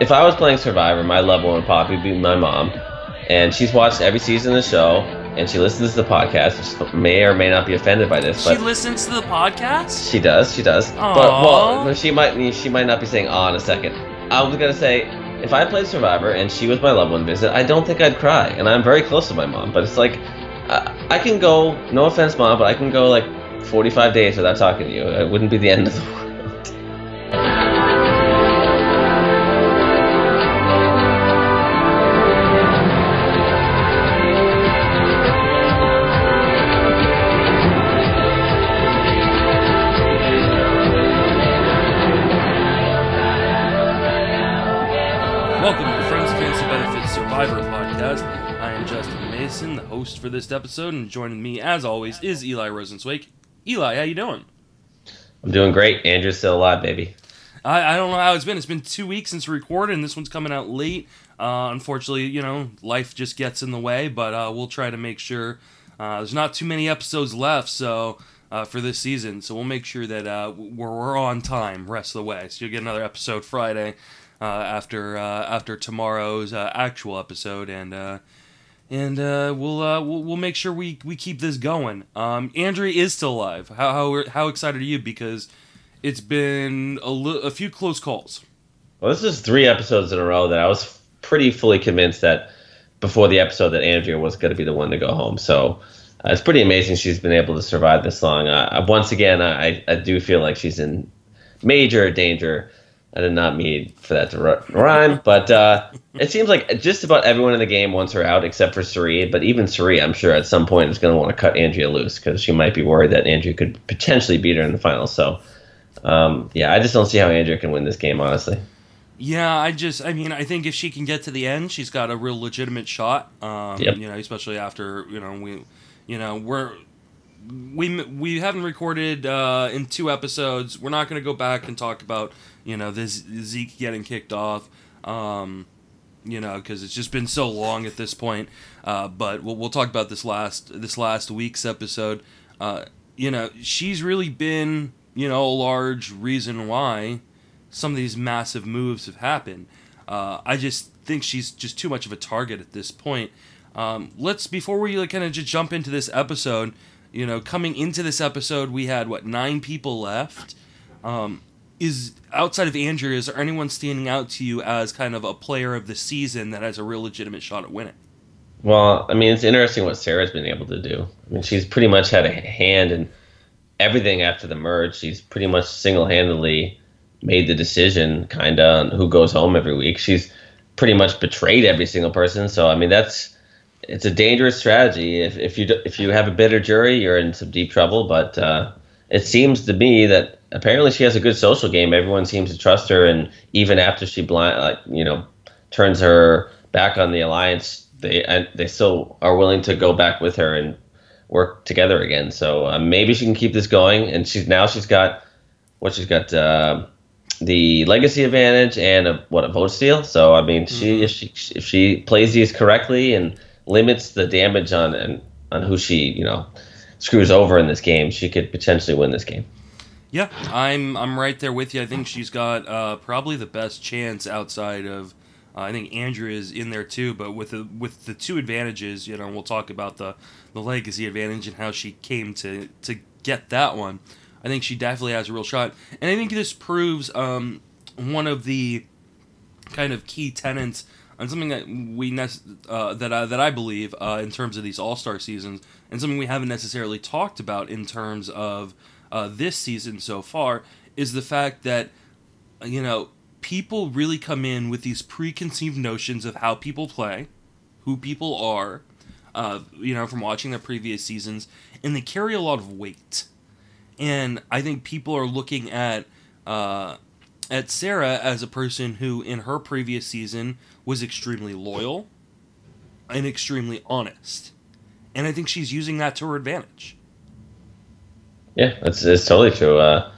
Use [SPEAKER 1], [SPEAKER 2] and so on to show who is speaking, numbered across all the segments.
[SPEAKER 1] if I was playing Survivor, my loved level would probably be my mom, and she's watched every season of the show, and she listens to the podcast. She may or may not be offended by this, but She
[SPEAKER 2] listens to the podcast.
[SPEAKER 1] she does. She does. But well, she might she might not be saying "ah" in a second. I was gonna say if I played Survivor and she was my loved one visit, I don't think I'd cry, and I'm very close to my mom. But it's like I, I can go. No offense, mom, but I can go like 45 days without talking to you. It wouldn't be the end of the world.
[SPEAKER 2] This episode, and joining me, as always, is Eli Rosenswaike. Eli, how you doing?
[SPEAKER 1] I'm doing great. Andrea's still alive, baby.
[SPEAKER 2] I, I don't know how it's been. It's been two weeks since we recorded, and this one's coming out late. Uh, unfortunately, you know, life just gets in the way, but uh, we'll try to make sure uh, there's not too many episodes left. So. Uh, for this season, so we'll make sure that uh, we're, we're on time rest of the way. So you'll get another episode Friday uh, after uh, after tomorrow's uh, actual episode, and uh, and uh, we'll, uh, we'll we'll make sure we, we keep this going. Um, Andrea is still alive. How, how how excited are you? Because it's been a, li- a few close calls.
[SPEAKER 1] Well, this is three episodes in a row that I was pretty fully convinced that before the episode that Andrea was going to be the one to go home. So uh, it's pretty amazing she's been able to survive this long. Uh, once again, I, I do feel like she's in major danger. I did not mean for that to rhyme, but uh, it seems like just about everyone in the game wants her out except for Cirie. But even Cirie, I'm sure at some point is going to want to cut Andrea loose because she might be worried that Andrea could potentially beat her in the finals. So, um, yeah, I just don't see how Andrea can win this game, honestly.
[SPEAKER 2] Yeah, I just, I mean, I think if she can get to the end, she's got a real legitimate shot. Um,
[SPEAKER 1] Yep.
[SPEAKER 2] You know, especially after you know we, you know, we're we we haven't recorded uh, in two episodes. We're not going to go back and talk about you know this Zeke getting kicked off. Um, you know, because it's just been so long at this point. Uh, but we'll, we'll talk about this last this last week's episode. Uh, you know, she's really been you know a large reason why some of these massive moves have happened. Uh, I just think she's just too much of a target at this point. Um, let's before we like, kind of just jump into this episode. You know, coming into this episode, we had what nine people left. Um, is outside of Andrea, is there anyone standing out to you as kind of a player of the season that has a real legitimate shot at winning?
[SPEAKER 1] Well, I mean, it's interesting what Sarah's been able to do. I mean, she's pretty much had a hand in everything after the merge. She's pretty much single handedly made the decision, kind of, on who goes home every week. She's pretty much betrayed every single person. So, I mean, that's it's a dangerous strategy. If, if you if you have a bitter jury, you're in some deep trouble. But uh, it seems to me that apparently she has a good social game. Everyone seems to trust her, and even after she blind, like you know, turns her back on the alliance, they and they still are willing to go back with her and work together again. So uh, maybe she can keep this going. And she's now she's got what she's got uh, the legacy advantage and a, what a vote steal. So I mean, she if she if she plays these correctly and limits the damage on and on who she you know screws over in this game, she could potentially win this game.
[SPEAKER 2] Yeah, I'm I'm right there with you. I think she's got uh, probably the best chance outside of. Uh, I think Andrea is in there too, but with the with the two advantages, you know, we'll talk about the the legacy advantage and how she came to to get that one. I think she definitely has a real shot, and I think this proves um, one of the kind of key tenets on something that we uh, that I, that I believe uh, in terms of these All Star seasons, and something we haven't necessarily talked about in terms of uh, this season so far, is the fact that you know people really come in with these preconceived notions of how people play, who people are, uh, you know, from watching their previous seasons, and they carry a lot of weight. And I think people are looking at uh, at Sarah as a person who, in her previous season, was extremely loyal and extremely honest. And I think she's using that to her advantage.
[SPEAKER 1] Yeah, that's, that's totally true. Uh,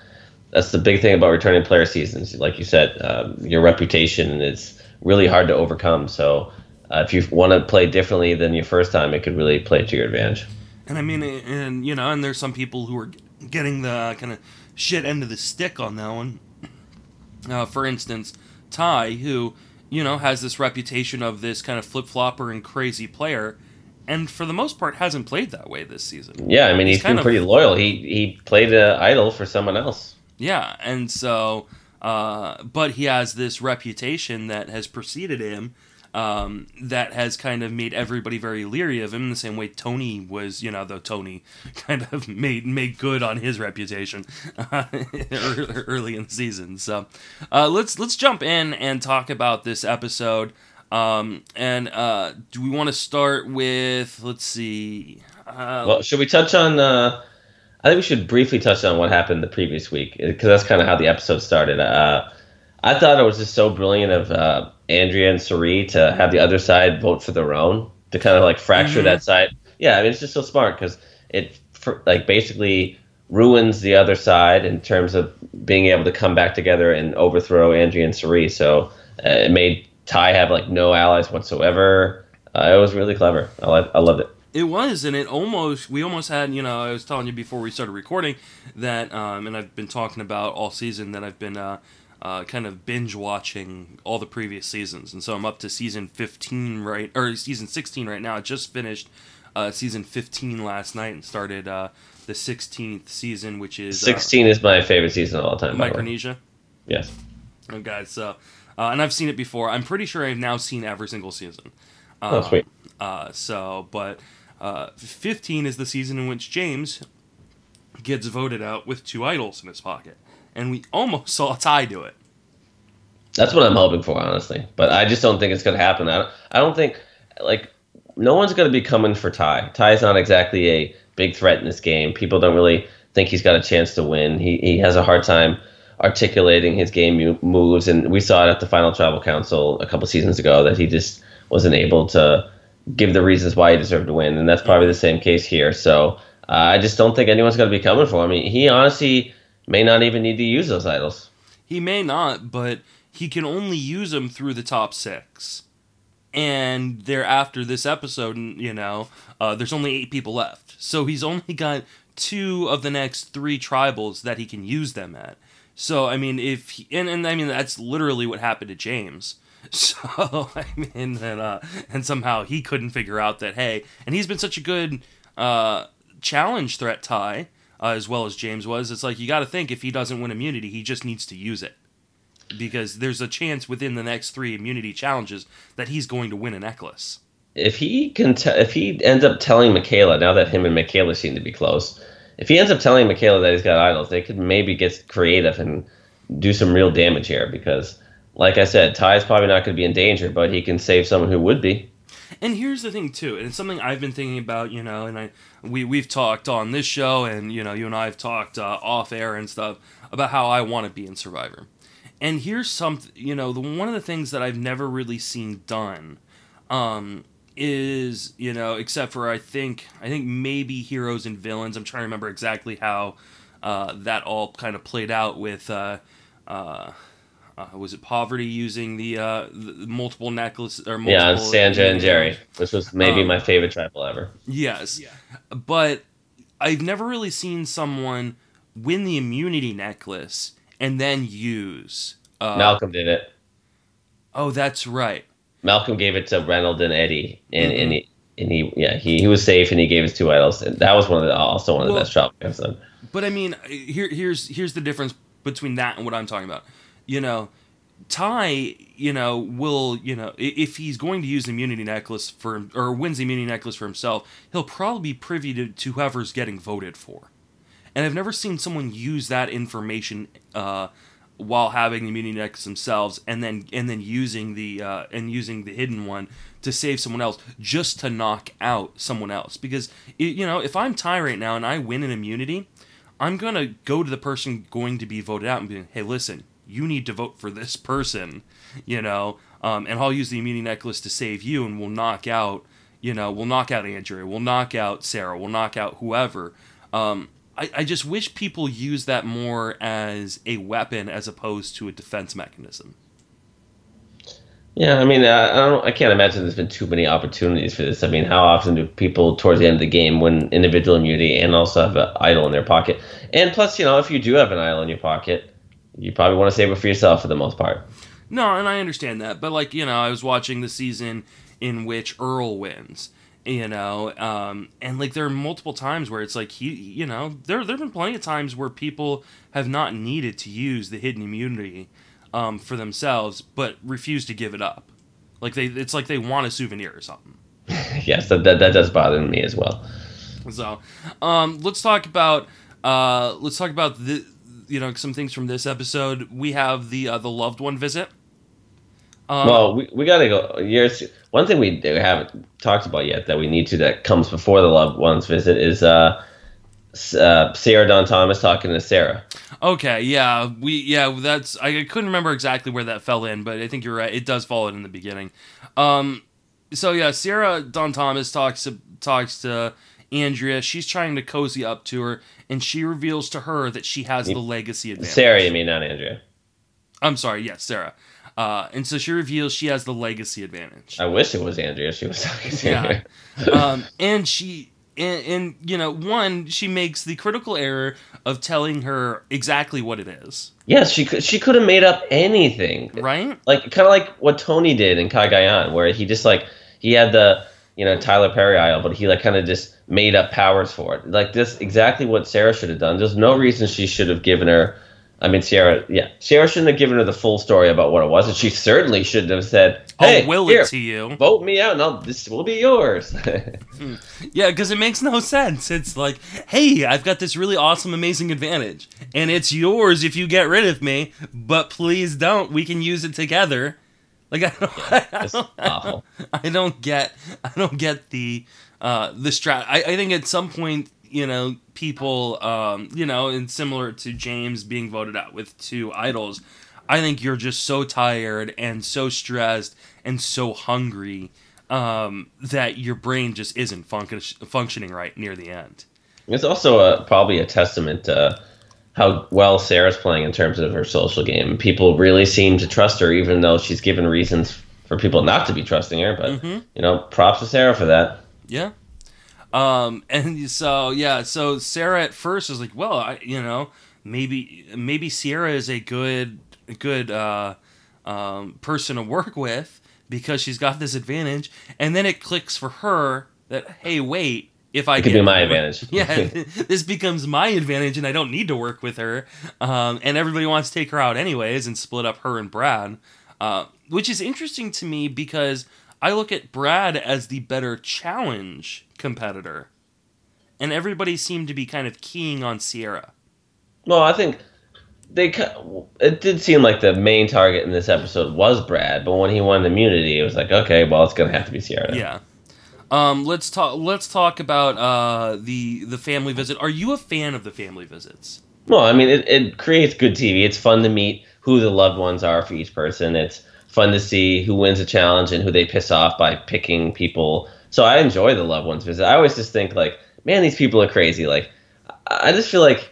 [SPEAKER 1] that's the big thing about returning player seasons. Like you said, um, your reputation is really hard to overcome. So uh, if you want to play differently than your first time, it could really play to your advantage.
[SPEAKER 2] And I mean, and you know, and there's some people who are getting the kind of shit end of the stick on that one. Uh, for instance, Tai, who you know has this reputation of this kind of flip flopper and crazy player, and for the most part hasn't played that way this season.
[SPEAKER 1] Yeah, I mean he's, he's been pretty loyal. He he played an idol for someone else.
[SPEAKER 2] Yeah, and so, uh, but he has this reputation that has preceded him um, that has kind of made everybody very leery of him the same way Tony was, you know, though Tony kind of made made good on his reputation uh, early in the season. So uh, let's let's jump in and talk about this episode. Um, and uh, do we want to start with? Let's see.
[SPEAKER 1] Uh, well, should we touch on? Uh, I think we should briefly touch on what happened the previous week because that's kind of how the episode started. I thought it was just so brilliant of uh, Andrea and Cirie to have the other side vote for their own to kind of like fracture mm-hmm. that side. Yeah, I mean it's just so smart because it for, like basically ruins the other side in terms of being able to come back together and overthrow Andrea and Cirie. So uh, it made Tai have like no allies whatsoever. Uh, it was really clever. I, I loved it.
[SPEAKER 2] It was, and it almost we almost had. You know, I was telling you before we started recording that, um, and I've been talking about all season that I've been uh, uh, kind of binge watching all the previous seasons, and so I'm up to season 15 right or season 16 right now. I just finished uh, season 15 last night and started uh, the 16th season, which is
[SPEAKER 1] 16 uh, is my favorite season of all time.
[SPEAKER 2] Micronesia.
[SPEAKER 1] Yes.
[SPEAKER 2] Okay, so uh, and I've seen it before. I'm pretty sure I've now seen every single season.
[SPEAKER 1] oh, sweet.
[SPEAKER 2] Uh, so, but 15 is the season in which James gets voted out with two idols in his pocket and we almost saw Tai do it.
[SPEAKER 1] That's what I'm hoping for, honestly. But I just don't think it's going to happen. I don't, I don't think, like, no one's going to be coming for Tai. Tai's not exactly a big threat in this game. People don't really think he's got a chance to win. He, he has a hard time articulating his game moves, and we saw it at the Final Tribal Council a couple seasons ago that he just wasn't able to give the reasons why he deserved to win, and that's probably the same case here. So uh, I just don't think anyone's going to be coming for him. He honestly may not even need to use those idols.
[SPEAKER 2] He may not, but he can only use them through the top six. And thereafter this episode, you know, uh, there's only eight people left. So he's only got two of the next three tribals that he can use them at. So I mean, if he, and and I mean that's literally what happened to James. So I mean, and uh, and somehow he couldn't figure out that hey, and he's been such a good uh, challenge threat Tai uh, as well as James was. It's like you got to think if he doesn't win immunity, he just needs to use it because there's a chance within the next three immunity challenges that he's going to win a necklace.
[SPEAKER 1] If he can, t- if he ends up telling Michaela now that him and Michaela seem to be close, if he ends up telling Michaela that he's got idols, they could maybe get creative and do some real damage here because, like I said, Tai's probably not going to be in danger, but he can save someone who would be.
[SPEAKER 2] And here's the thing too, and it's something I've been thinking about, you know, and I we we've talked on this show, and you know, you and I have talked uh, off air and stuff about how I want to be in Survivor. And here's something, you know, the one of the things that I've never really seen done, um, is you know, except for I think I think maybe heroes and villains. I'm trying to remember exactly how uh, that all kind of played out with. Uh, uh, was it Parvati using the, uh, the multiple necklace or multiple
[SPEAKER 1] yeah Sandra and Jerri, which was maybe um, my favorite tribal ever.
[SPEAKER 2] Yes, yeah. but I've never really seen someone win the immunity necklace and then use.
[SPEAKER 1] Uh, Malcolm did it.
[SPEAKER 2] Oh, that's right.
[SPEAKER 1] Malcolm gave it to Reynolds and Eddie, and, mm-hmm. and he and he yeah he, he was safe and he gave his two idols. And that was one of the also one of the well, best tribal episodes.
[SPEAKER 2] But I mean, here here's here's the difference between that and what I'm talking about you know, Tai, you know, will, you know, if he's going to use the immunity necklace for, or wins the immunity necklace for himself, he'll probably be privy to, to whoever's getting voted for. And I've never seen someone use that information uh, while having the immunity necklace themselves, and then and then using the uh, and using the hidden one to save someone else, just to knock out someone else. Because you know, if I'm Tai right now and I win an immunity, I'm gonna go to the person going to be voted out and be, hey, listen, you need to vote for this person, you know, um, and I'll use the immunity necklace to save you, and we'll knock out, you know, we'll knock out Andrea, we'll knock out Sarah, we'll knock out whoever. Um, I, I just wish people use that more as a weapon as opposed to a defense mechanism.
[SPEAKER 1] Yeah, I mean, I, don't, I can't imagine there's been too many opportunities for this. I mean, how often do people towards the end of the game win individual immunity and also have an idol in their pocket? And plus, you know, if you do have an idol in your pocket, you probably want to save it for yourself for the most part.
[SPEAKER 2] No, and I understand that, but like you know, I was watching the season in which Earl wins, you know, um, and like there are multiple times where it's like he, you know, there there've been plenty of times where people have not needed to use the hidden immunity um, for themselves, but refuse to give it up. Like they, it's like they want a souvenir or something.
[SPEAKER 1] yes, that, that that does bother me as well.
[SPEAKER 2] So, um, let's talk about uh, let's talk about the you know some things from this episode. We have the uh, the loved one visit.
[SPEAKER 1] Um, well, we, we gotta go. Years. One thing we haven't talked about yet that we need to that comes before the loved ones visit is uh, uh, Sierra Dawn Thomas talking to Sarah.
[SPEAKER 2] Okay, yeah, we yeah that's I couldn't remember exactly where that fell in, but I think you're right. It does fall in in the beginning. Um, so yeah, Sierra Dawn Thomas talks to, talks to Andrea. She's trying to cozy up to her, and she reveals to her that she has the legacy advantage.
[SPEAKER 1] Sarah, you mean not Andrea?
[SPEAKER 2] I'm sorry, yes, Sarah. Uh, and so she reveals she has the legacy advantage.
[SPEAKER 1] I wish it was Andrea. She was talking to
[SPEAKER 2] yeah. um, and she and, and, you know one she makes the critical error of telling her exactly what it is
[SPEAKER 1] yes she could she could have made up anything
[SPEAKER 2] right
[SPEAKER 1] like kind of like what tony did in Cagayan where he just like he had the you know Tyler Perry aisle, but he like kind of just made up powers for it. Like this, exactly what Sarah should have done. There's no reason she should have given her. I mean, Sierra, yeah, Sierra shouldn't have given her the full story about what it was, and she certainly shouldn't have said, "Hey,
[SPEAKER 2] I'll will
[SPEAKER 1] here,
[SPEAKER 2] it to you,
[SPEAKER 1] vote me out, and I'll, this will be yours."
[SPEAKER 2] Hmm. yeah, because it makes no sense. It's like, "Hey, I've got this really awesome, amazing advantage, and it's yours if you get rid of me, but please don't. We can use it together." Like I don't, yeah, I, don't. I don't get I don't get the uh, the strat. I, I think at some point you know people um, you know and similar to James being voted out with two idols. I think you're just so tired and so stressed and so hungry um, that your brain just isn't functioning right near the end.
[SPEAKER 1] It's also a, probably a testament to how well Sarah's playing in terms of her social game. People really seem to trust her, even though she's given reasons for people not to be trusting her. But mm-hmm. you know, props to Sarah for that.
[SPEAKER 2] Yeah. Um, and so yeah, so Sarah at first is like, well, I, you know, maybe maybe Sierra is a good good uh, um, person to work with because she's got this advantage, and then it clicks for her that hey, wait, if I
[SPEAKER 1] it could be my advantage.
[SPEAKER 2] yeah, this becomes my advantage, and I don't need to work with her. Um, and everybody wants to take her out anyways, and split up her and Brad, uh, which is interesting to me because I look at Brad as the better challenge competitor, and everybody seemed to be kind of keying on Sierra.
[SPEAKER 1] Well, I think they it did seem like the main target in this episode was Brad, but when he won immunity, it was like, okay, well, it's gonna have to be Sierra.
[SPEAKER 2] Yeah. Um, let's talk. Let's talk about uh, the the family visit. Are you a fan of the family visits?
[SPEAKER 1] Well, I mean, it, it creates good TV. It's fun to meet who the loved ones are for each person. It's fun to see who wins a challenge and who they piss off by picking people. So I enjoy the loved ones visit. I always just think like, man, these people are crazy. Like, I just feel like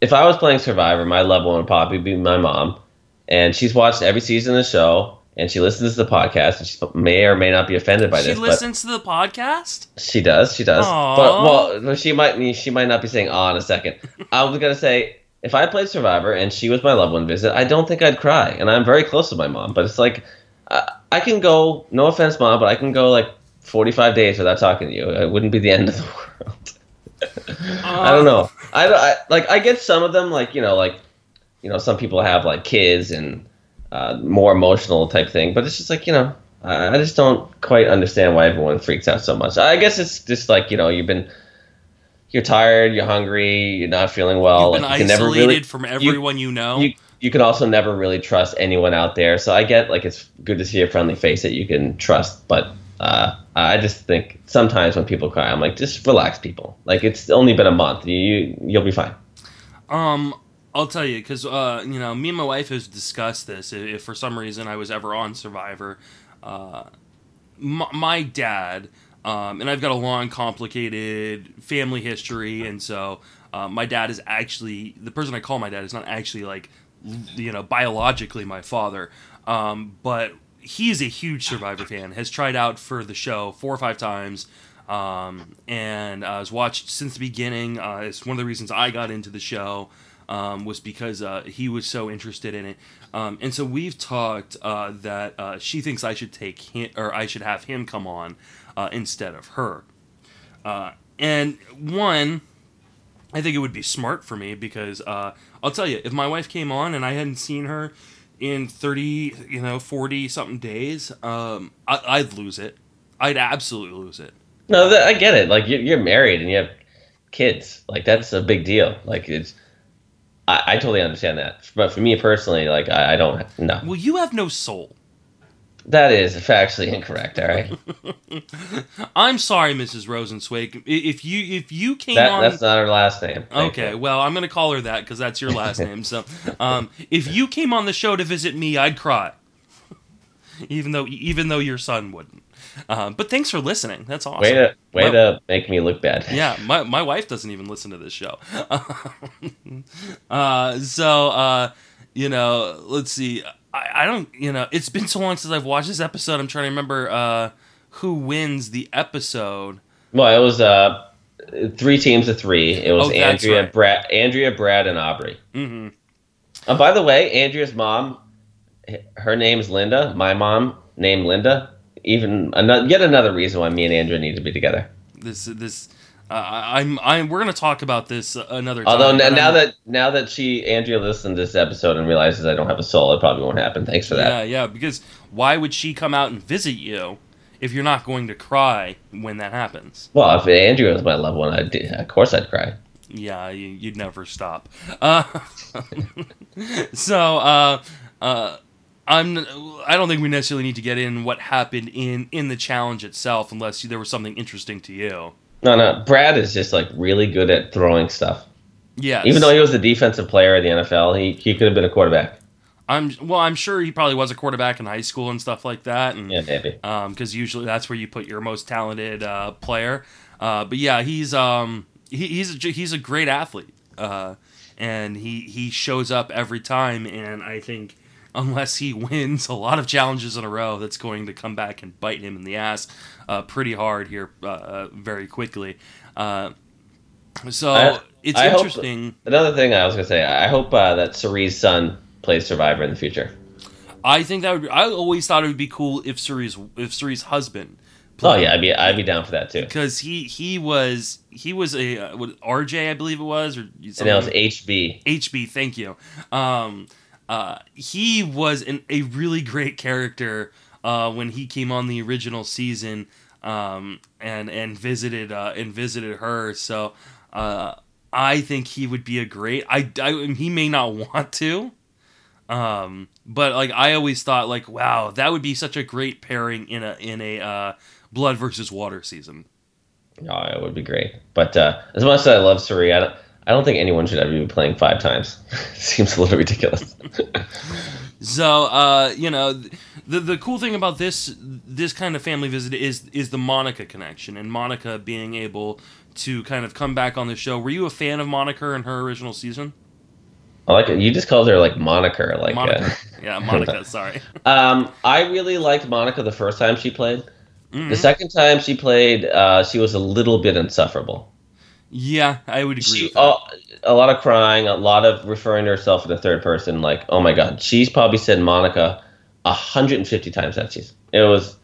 [SPEAKER 1] if I was playing Survivor, my loved one would probably be my mom, and she's watched every season of the show and she listens to the podcast and she may or may not be offended by
[SPEAKER 2] she
[SPEAKER 1] this.
[SPEAKER 2] She listens to the podcast.
[SPEAKER 1] She does. She does. Aww. But well, she might she might not be saying "ah" in a second. I was gonna say if I played Survivor and she was my loved one visit, I don't think I'd cry, and I'm very close to my mom. But it's like I, I can go. No offense, mom, but I can go like 45 days without talking to you. It wouldn't be the end of the world. uh, I don't know. I, I like I get some of them like you know like you know some people have like kids and uh, more emotional type thing. But it's just like you know, I, just don't quite understand why everyone freaks out so much. I guess it's just like you know, you've been you're tired, you're hungry, you're not feeling well.
[SPEAKER 2] You've been
[SPEAKER 1] like,
[SPEAKER 2] you isolated never really, from everyone you, you know.
[SPEAKER 1] You, you can also never really trust anyone out there. So I get like it's good to see a friendly face that you can trust, but uh, I just think sometimes when people cry, I'm like, just relax, people. Like it's only been a month. You, you you'll be fine.
[SPEAKER 2] Um, I'll tell you because uh, you know me and my wife has discussed this. If, if for some reason I was ever on Survivor, uh, my, my, dad um, and I've got a long, complicated family history, and so uh, my dad is actually the person I call my dad is not actually like you know biologically my father, um, but he's a huge Survivor fan. Has tried out for the show four or five times. Um, and uh, has watched since the beginning. Uh, it's one of the reasons I got into the show. Um, was because uh, he was so interested in it. Um, and so we've talked uh, that uh, she thinks I should take him or I should have him come on uh, instead of her. Uh, and one, I think it would be smart for me because uh, I'll tell you, if my wife came on and I hadn't seen her in 30, you know, 40 something days, um, I- would lose it. I'd absolutely lose it.
[SPEAKER 1] No, that, I get it. Like you're, you're married and you have kids. Like that's a big deal. Like it's I, I totally understand that. But for me personally, like I, I don't know.
[SPEAKER 2] Well, you have no soul.
[SPEAKER 1] That is factually incorrect. All right.
[SPEAKER 2] I'm sorry, Mrs. Rosenswaike. If you if you came
[SPEAKER 1] that,
[SPEAKER 2] on,
[SPEAKER 1] that's not her last name.
[SPEAKER 2] okay, you. well, I'm gonna call her that because that's your last name. So, um, if you came on the show to visit me, I'd cry. even though even though your son wouldn't. Uh, but thanks for listening. That's awesome.
[SPEAKER 1] Way to way my, to make me look bad.
[SPEAKER 2] yeah, my my wife doesn't even listen to this show. uh, so uh, you know, let's see. I, I don't you know. It's been so long since I've watched this episode. I'm trying to remember uh, who wins the episode.
[SPEAKER 1] Well, it was uh, three teams of three. It was
[SPEAKER 2] Oh,
[SPEAKER 1] Andrea,
[SPEAKER 2] right.
[SPEAKER 1] Brad, Andrea, Brad, and Aubrey.
[SPEAKER 2] Mm-hmm.
[SPEAKER 1] Uh, by the way, Andrea's mom, her name's Linda. My mom named Linda. Even another, yet another reason why me and Andrea need to be together.
[SPEAKER 2] This this. Uh, I- I'm I'm. We're gonna talk about this another time.
[SPEAKER 1] Although now that now that she Andrea listened to this episode and realizes I don't have a soul, it probably won't happen. Thanks for that.
[SPEAKER 2] Yeah, yeah. Because why would she come out and visit you if you're not going to cry when that happens?
[SPEAKER 1] Well, if Andrea was my loved one, I'd, of course I'd cry.
[SPEAKER 2] Yeah, you, you'd never stop. Uh, so, uh, uh, I'm. I don't think we necessarily need to get in what happened in in the challenge itself, unless there was something interesting to you.
[SPEAKER 1] No, no. Brad is just like really good at throwing stuff.
[SPEAKER 2] Yeah.
[SPEAKER 1] Even though he was a defensive player in the NFL, he, he could have been a quarterback.
[SPEAKER 2] I'm well, I'm sure he probably was a quarterback in high school and stuff like that, and
[SPEAKER 1] Yeah, maybe.
[SPEAKER 2] because usually that's where you put your most talented uh, player. Uh, but yeah, he's um, he, he's a, he's a great athlete, uh, and he he shows up every time. And I think unless he wins a lot of challenges in a row, that's going to come back and bite him in the ass uh, pretty hard here uh, uh, very quickly. Uh, so
[SPEAKER 1] I-
[SPEAKER 2] it's
[SPEAKER 1] I hope-
[SPEAKER 2] interesting.
[SPEAKER 1] Another thing I was gonna say, I hope uh, that Cirie's son plays Survivor in the future.
[SPEAKER 2] I think that would. Be, I always thought it would be cool if Cirie's if Cirie's husband.
[SPEAKER 1] Oh yeah, I'd be I'd be down for that too.
[SPEAKER 2] because he he was he was a uh, what, RJ I believe it was or something.
[SPEAKER 1] And that was. HB.
[SPEAKER 2] HB. Thank you. Um, uh, he was an, a really great character uh, when he came on the original season um, and and visited uh, and visited her. So uh, I think he would be a great. I, I he may not want to. Um, but like I always thought, like wow, that would be such a great pairing in a in a uh, blood versus water season.
[SPEAKER 1] Oh, it would be great. But uh, as much as I love Cirie, I don't, I don't think anyone should ever be playing five times. Seems a little ridiculous.
[SPEAKER 2] So, uh, you know, the the cool thing about this this kind of family visit is is the Monica connection and Monica being able to kind of come back on the show. Were you a fan of Monica in her original season?
[SPEAKER 1] I like it. You just called her like Monica, like.
[SPEAKER 2] Monica,
[SPEAKER 1] Uh,
[SPEAKER 2] yeah, Monica. Sorry.
[SPEAKER 1] um, I really liked Monica the first time she played.
[SPEAKER 2] Mhm.
[SPEAKER 1] The second time she played, uh, she was a little bit insufferable.
[SPEAKER 2] Yeah, I would agree.
[SPEAKER 1] She, uh, a lot of crying, a lot of referring to herself in the third person. Like, oh my god, she's probably said Monica 150 times that she's. It was,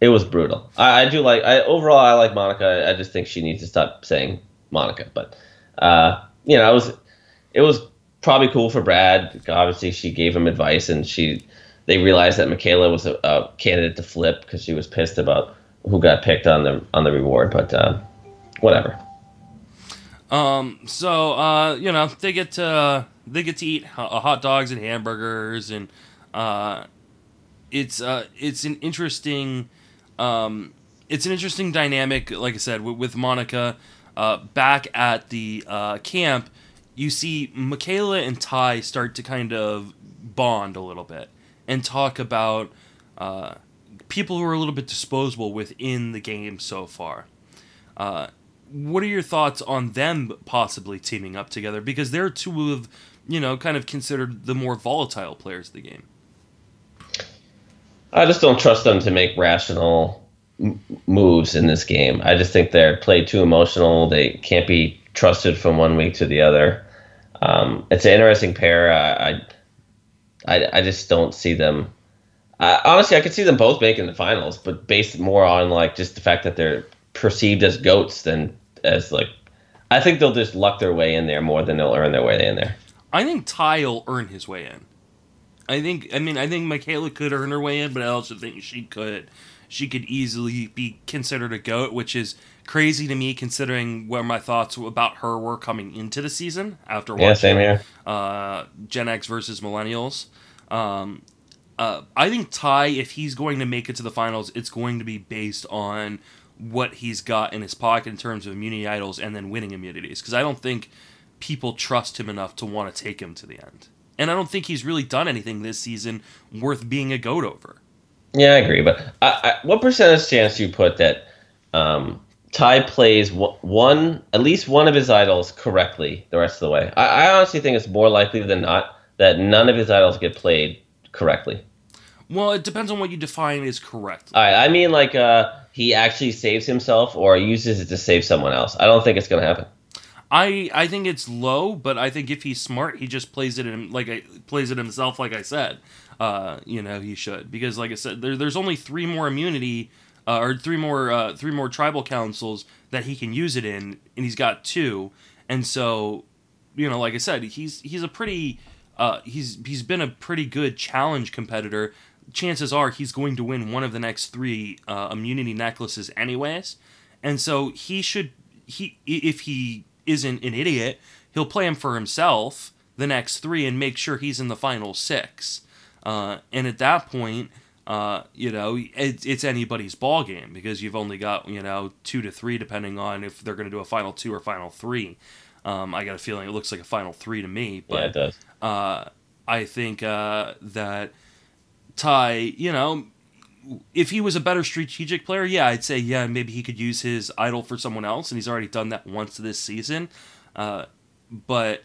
[SPEAKER 1] it was brutal. I, I do like. I overall I like Monica. I just think she needs to stop saying Monica. But, uh, you know, it was, it was probably cool for Brad. Obviously, she gave him advice, and she, they realized that Michaela was a, a candidate to flip because she was pissed about who got picked on the on the reward. But, uh, whatever.
[SPEAKER 2] Um, so uh, you know, they get to they get to eat ho- hot dogs and hamburgers, and uh, it's uh, it's an interesting um, it's an interesting dynamic. Like I said, with, with Monica uh, back at the uh, camp, you see Michaela and Tai start to kind of bond a little bit and talk about uh, people who are a little bit disposable within the game so far. Uh, what are your thoughts on them possibly teaming up together? Because they're two of, you know, kind of considered the more volatile players of the game.
[SPEAKER 1] I just don't trust them to make rational moves in this game. I just think they're played too emotional. They can't be trusted from one week to the other. Um, it's an interesting pair. I, I, I just don't see them. Uh, honestly, I could see them both making the finals, but based more on like just the fact that they're perceived as goats than as like. I think they'll just luck their way in there more than they'll earn their way in there.
[SPEAKER 2] I think Tai will earn his way in. I think. I mean, I think Michaela could earn her way in, but I also think she could. She could easily be considered a goat, which is crazy to me considering where my thoughts about her were coming into the season after watching
[SPEAKER 1] Yeah, same here.
[SPEAKER 2] uh, Gen X versus Millennials. Um, uh, I think Tai, if he's going to make it to the finals, it's going to be based on what he's got in his pocket in terms of immunity idols and then winning immunities. Because I don't think people trust him enough to want to take him to the end. And I don't think he's really done anything this season worth being a goat over.
[SPEAKER 1] Yeah, I agree. But I, I, what percentage chance do you put that um, Tai plays one, at least one of his idols correctly the rest of the way? I, I honestly think it's more likely than not that none of his idols get played correctly.
[SPEAKER 2] Well, it depends on what you define as correct.
[SPEAKER 1] All right, I mean like uh, he actually saves himself or uses it to save someone else. I don't think it's gonna happen.
[SPEAKER 2] I I think it's low, but I think if he's smart, he just plays it in like I, plays it himself. Like I said, uh, you know, he should because like I said, there, there's only three more immunity uh, or three more uh, three more tribal councils that he can use it in, and he's got two, and so you know, like I said, he's he's a pretty uh, he's he's been a pretty good challenge competitor. Chances are he's going to win one of the next three uh, immunity necklaces, anyways, and so he should he if he isn't an idiot, he'll play him for himself the next three and make sure he's in the final six. Uh, and at that point, uh, you know, it, it's anybody's ball game because you've only got you know two to three, depending on if they're going to do a final two or final three. Um, I got a feeling it looks like a final three to me, but
[SPEAKER 1] yeah, it does.
[SPEAKER 2] Uh, I think uh, that Tai, you know, if he was a better strategic player, yeah, I'd say yeah, maybe he could use his idol for someone else, and he's already done that once this season. Uh, but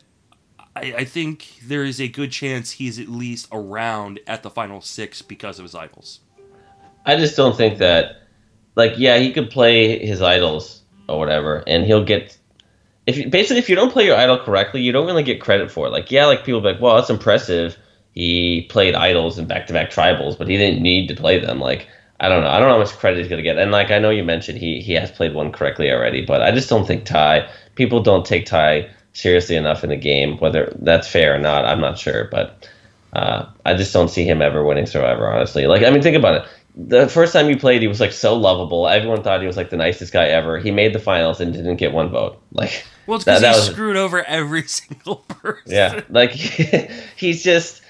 [SPEAKER 2] I, I, think there is a good chance he's at least around at the final six because of his idols.
[SPEAKER 1] I just don't think that, like, yeah, he could play his idols or whatever, and he'll get. If you, basically if you don't play your idol correctly, you don't really get credit for it. Like, yeah, like people be like, well, that's impressive he played idols and back-to-back tribals, but he didn't need to play them. Like I don't know. I don't know how much credit he's gonna get. And like I know you mentioned he he has played one correctly already, but I just don't think Tai. People don't take Tai seriously enough in the game. Whether that's fair or not, I'm not sure. But uh, I just don't see him ever winning Survivor. Honestly, like I mean, think about it. The first time he played, he was like so lovable. Everyone thought he was like the nicest guy ever. He made the finals and didn't get one vote. Like
[SPEAKER 2] well, it's because he was, screwed over every single person.
[SPEAKER 1] Yeah, like he's just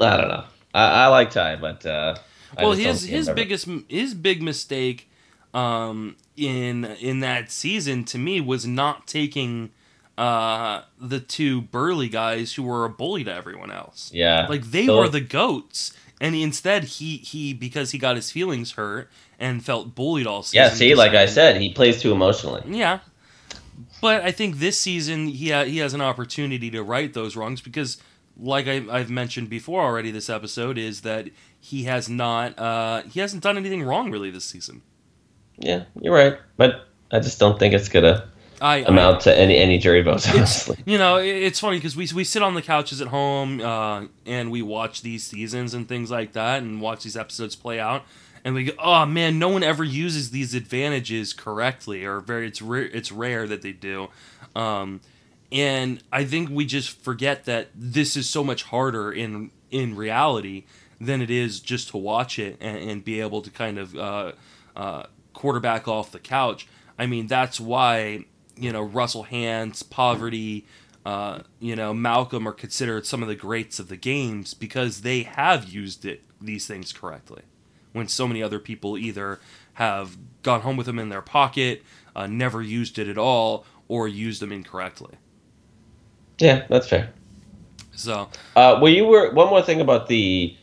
[SPEAKER 1] I don't know. I, I like Tai, but uh,
[SPEAKER 2] well, his his biggest his big mistake um, in in that season to me was not taking uh, the two burly guys who were a bully to everyone else.
[SPEAKER 1] Yeah,
[SPEAKER 2] like they so, were the goats, and instead he he because he got his feelings hurt and felt bullied all season.
[SPEAKER 1] Yeah, see, like I said, he plays too emotionally.
[SPEAKER 2] Yeah, but I think this season he ha- he has an opportunity to right those wrongs because like I, have mentioned before already this episode is that he has not uh, he hasn't done anything wrong really this season.
[SPEAKER 1] Yeah you're right. But i just don't think it's gonna I, amount I, to any any jury votes honestly.
[SPEAKER 2] you know it's funny because we, we sit on the couches at home uh, and we watch these seasons and things like that and watch these episodes play out and we go oh man no one ever uses these advantages correctly or very it's rare it's rare that they do. Um, and I think we just forget that this is so much harder in in reality than it is just to watch it and, and be able to kind of uh, uh, quarterback off the couch. I mean, that's why you know Russell Hantz, Parvati, uh, you know Malcolm are considered some of the greats of the games because they have used it these things correctly. When so many other people either have gone home with them in their pocket, uh, never used it at all, or used them incorrectly.
[SPEAKER 1] Yeah, that's fair.
[SPEAKER 2] So,
[SPEAKER 1] uh, well, you were one more thing about the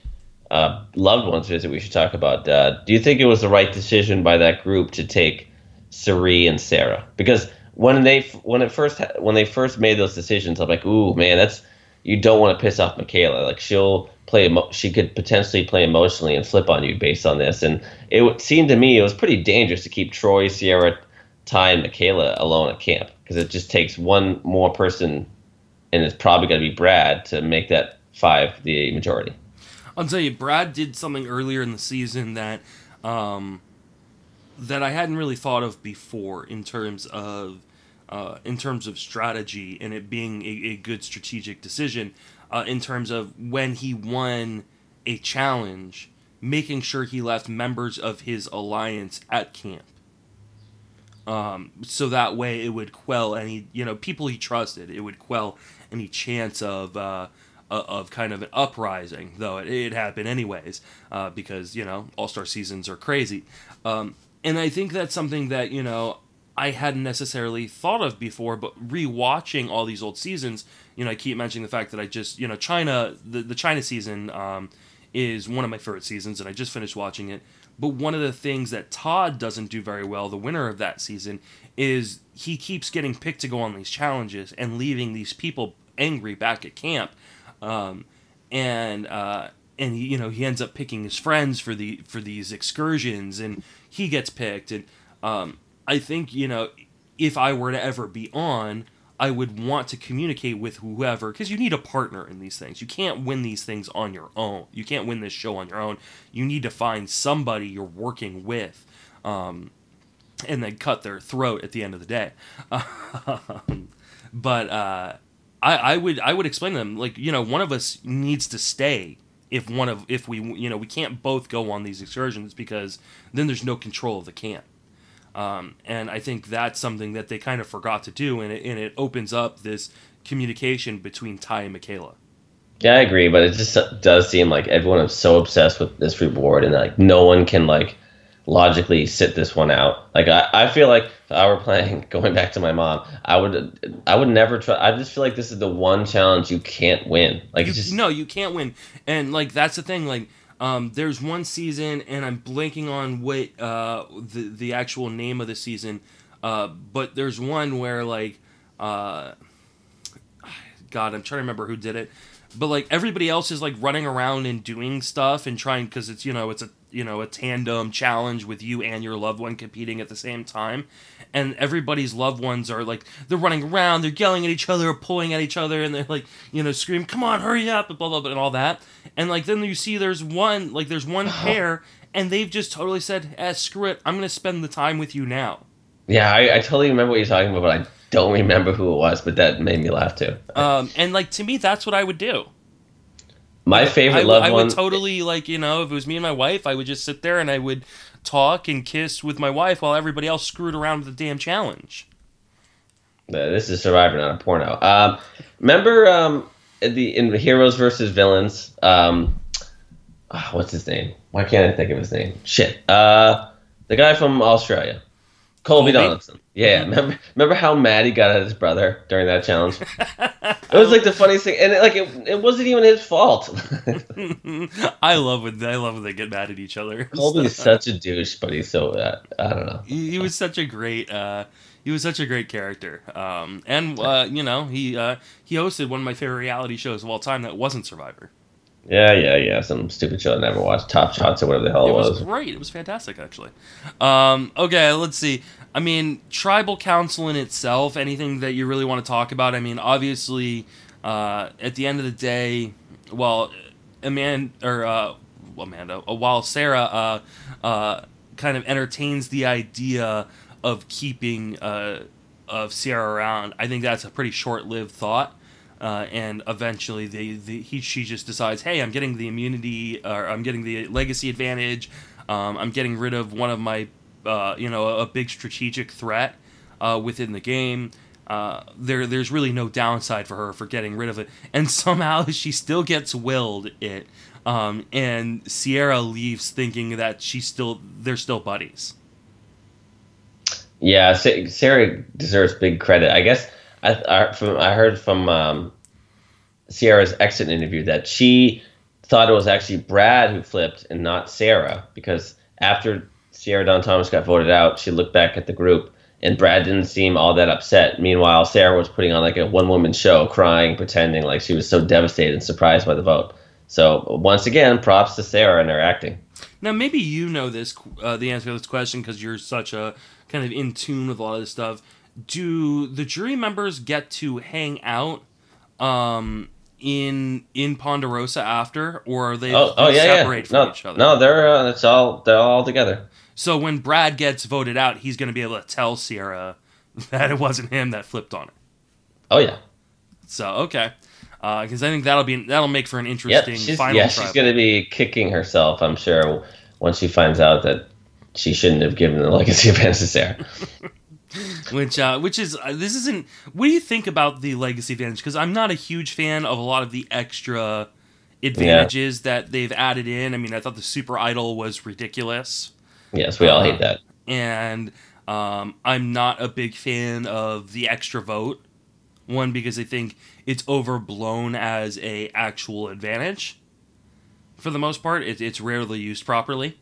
[SPEAKER 1] uh, loved ones visit we should talk about. Uh, do you think it was the right decision by that group to take Cirie and Sarah? Because when they when it first when they first made those decisions, I'm like, ooh, man, that's you don't want to piss off Michaela. Like she'll play, she could potentially play emotionally and flip on you based on this. And it seemed to me it was pretty dangerous to keep Troy, Sierra, Tai, and Michaela alone at camp because it just takes one more person and it's probably going to be Brad to make that five the majority.
[SPEAKER 2] I'll tell you, Brad did something earlier in the season that um, that I hadn't really thought of before in terms of uh, in terms of strategy and it being a, a good strategic decision. Uh, in terms of when he won a challenge, making sure he left members of his alliance at camp. Um, so that way it would quell any you know people he trusted. It would quell any chance of uh, of kind of an uprising, though it, it happened anyways, uh, because you know All Star seasons are crazy, um, and I think that's something that you know I hadn't necessarily thought of before. But rewatching all these old seasons, you know, I keep mentioning the fact that I just you know China the the China season um, is one of my favorite seasons, and I just finished watching it. But one of the things that Todd doesn't do very well, the winner of that season, is he keeps getting picked to go on these challenges and leaving these people angry back at camp um, and uh, and he, you know he ends up picking his friends for the for these excursions, and he gets picked. And um, I think you know if I were to ever be on, I would want to communicate with whoever because you need a partner in these things. You can't win these things on your own. You can't win this show on your own. You need to find somebody you're working with. Um, and then cut their throat at the end of the day. but uh, I, I would I would explain to them like you know one of us needs to stay if one of if we you know we can't both go on these excursions because then there's no control of the camp. Um, and I think that's something that they kind of forgot to do, and it, and it opens up this communication between Tai and Michaela.
[SPEAKER 1] Yeah, I agree, but it just does seem like everyone is so obsessed with this reward, and like no one can like logically sit this one out. Like I, I feel like if I were playing, going back to my mom, I would I would never try. I just feel like this is the one challenge you can't win. Like
[SPEAKER 2] you,
[SPEAKER 1] just
[SPEAKER 2] no, you can't win, and like that's the thing. Like um, there's one season, and I'm blanking on what uh, the the actual name of the season, uh, but there's one where like. Uh, God, I'm trying to remember who did it but like everybody else is like running around and doing stuff and trying because it's you know it's a you know a tandem challenge with you and your loved one competing at the same time. And everybody's loved ones are like they're running around they're yelling at each other or pulling at each other and they're like you know scream come on hurry up and blah blah blah and all that. And like then you see there's one like there's one pair and they've just totally said eh, screw it i'm gonna spend the time with you now.
[SPEAKER 1] Yeah I, I totally remember what you're talking about but i don't remember who it was but that made me laugh too.
[SPEAKER 2] Um and like to me that's what i would do
[SPEAKER 1] my favorite
[SPEAKER 2] I,
[SPEAKER 1] loved
[SPEAKER 2] I
[SPEAKER 1] one.
[SPEAKER 2] would totally like you know if it was me and my wife, I would just sit there and I would talk and kiss with my wife while everybody else screwed around with the damn challenge.
[SPEAKER 1] Uh, this is Survivor, not a porno. Um, remember um, the in Heroes versus Villains? Um, oh, what's his name? Why can't I think of his name? Shit. Uh, the guy from Australia. Colby,
[SPEAKER 2] Colby?
[SPEAKER 1] Donaldson. Yeah, remember remember how mad he got at his brother during that challenge? it was like the funniest thing, and it, like it, it wasn't even his fault.
[SPEAKER 2] I love when I love when they get mad at each other.
[SPEAKER 1] Colby's such a douche, but he's so uh, I don't know.
[SPEAKER 2] he, he was such a great uh, he was such a great character um, and uh, you know he uh, he hosted one of my favorite reality shows of all time that wasn't survivor
[SPEAKER 1] Yeah, yeah, yeah. Some stupid show I never watched, Top Shots or whatever the hell
[SPEAKER 2] it was.
[SPEAKER 1] it
[SPEAKER 2] was great it was fantastic actually um, okay let's see i mean tribal council in itself anything that you really want to talk about i mean obviously uh, at the end of the day well amanda or uh, amanda uh, while sarah uh, uh, kind of entertains the idea of keeping uh, of Sierra around, I think that's a pretty short-lived thought. Uh, and eventually, they, he she just decides, hey, I'm getting the immunity, or I'm getting the legacy advantage. Um, I'm getting rid of one of my, uh, you know, a, big strategic threat uh, within the game. Uh, there, there's really no downside for her for getting rid of it, and somehow she still gets willed it. Um, and Sierra leaves thinking that she's still they're still buddies.
[SPEAKER 1] Yeah, Sa- Sarah deserves big credit. I guess I I, from, I heard from um, Sierra's exit interview that she thought it was actually Brad who flipped and not Sarah because after Sierra Dawn Thomas got voted out, she looked back at the group and Brad didn't seem all that upset. Meanwhile, Sarah was putting on like a one woman show, crying, pretending like she was so devastated and surprised by the vote. So once again, props to Sarah and her acting.
[SPEAKER 2] Now, maybe you know this, uh, the answer to this question because you're such a kind of in tune with a lot of this stuff. Do the jury members get to hang out um, in in Ponderosa after, or are they,
[SPEAKER 1] Oh, oh yeah,
[SPEAKER 2] separate
[SPEAKER 1] yeah.
[SPEAKER 2] from
[SPEAKER 1] No,
[SPEAKER 2] each other?
[SPEAKER 1] no, they're uh, it's all they're all together.
[SPEAKER 2] So when Brad gets voted out, he's going to be able to tell Sierra that it wasn't him that flipped on her.
[SPEAKER 1] Oh yeah,
[SPEAKER 2] So okay, because I think that'll be that'll make for an
[SPEAKER 1] yep.
[SPEAKER 2] interesting
[SPEAKER 1] She's,
[SPEAKER 2] final.
[SPEAKER 1] yeah,
[SPEAKER 2] tribal.
[SPEAKER 1] she's gonna be kicking herself. I'm sure once she finds out that she shouldn't have given the legacy advantage to Sarah.
[SPEAKER 2] which uh, which is uh, this isn't. What do you think about the legacy advantage? Because I'm not a huge fan of a lot of the extra advantages that they've added in. I mean, I thought the super idol was ridiculous,
[SPEAKER 1] yes, we all
[SPEAKER 2] Uh,
[SPEAKER 1] hate that.
[SPEAKER 2] and um, I'm not a big fan of the extra vote. One because I think it's overblown as a actual advantage. For the most part, it, it's rarely used properly,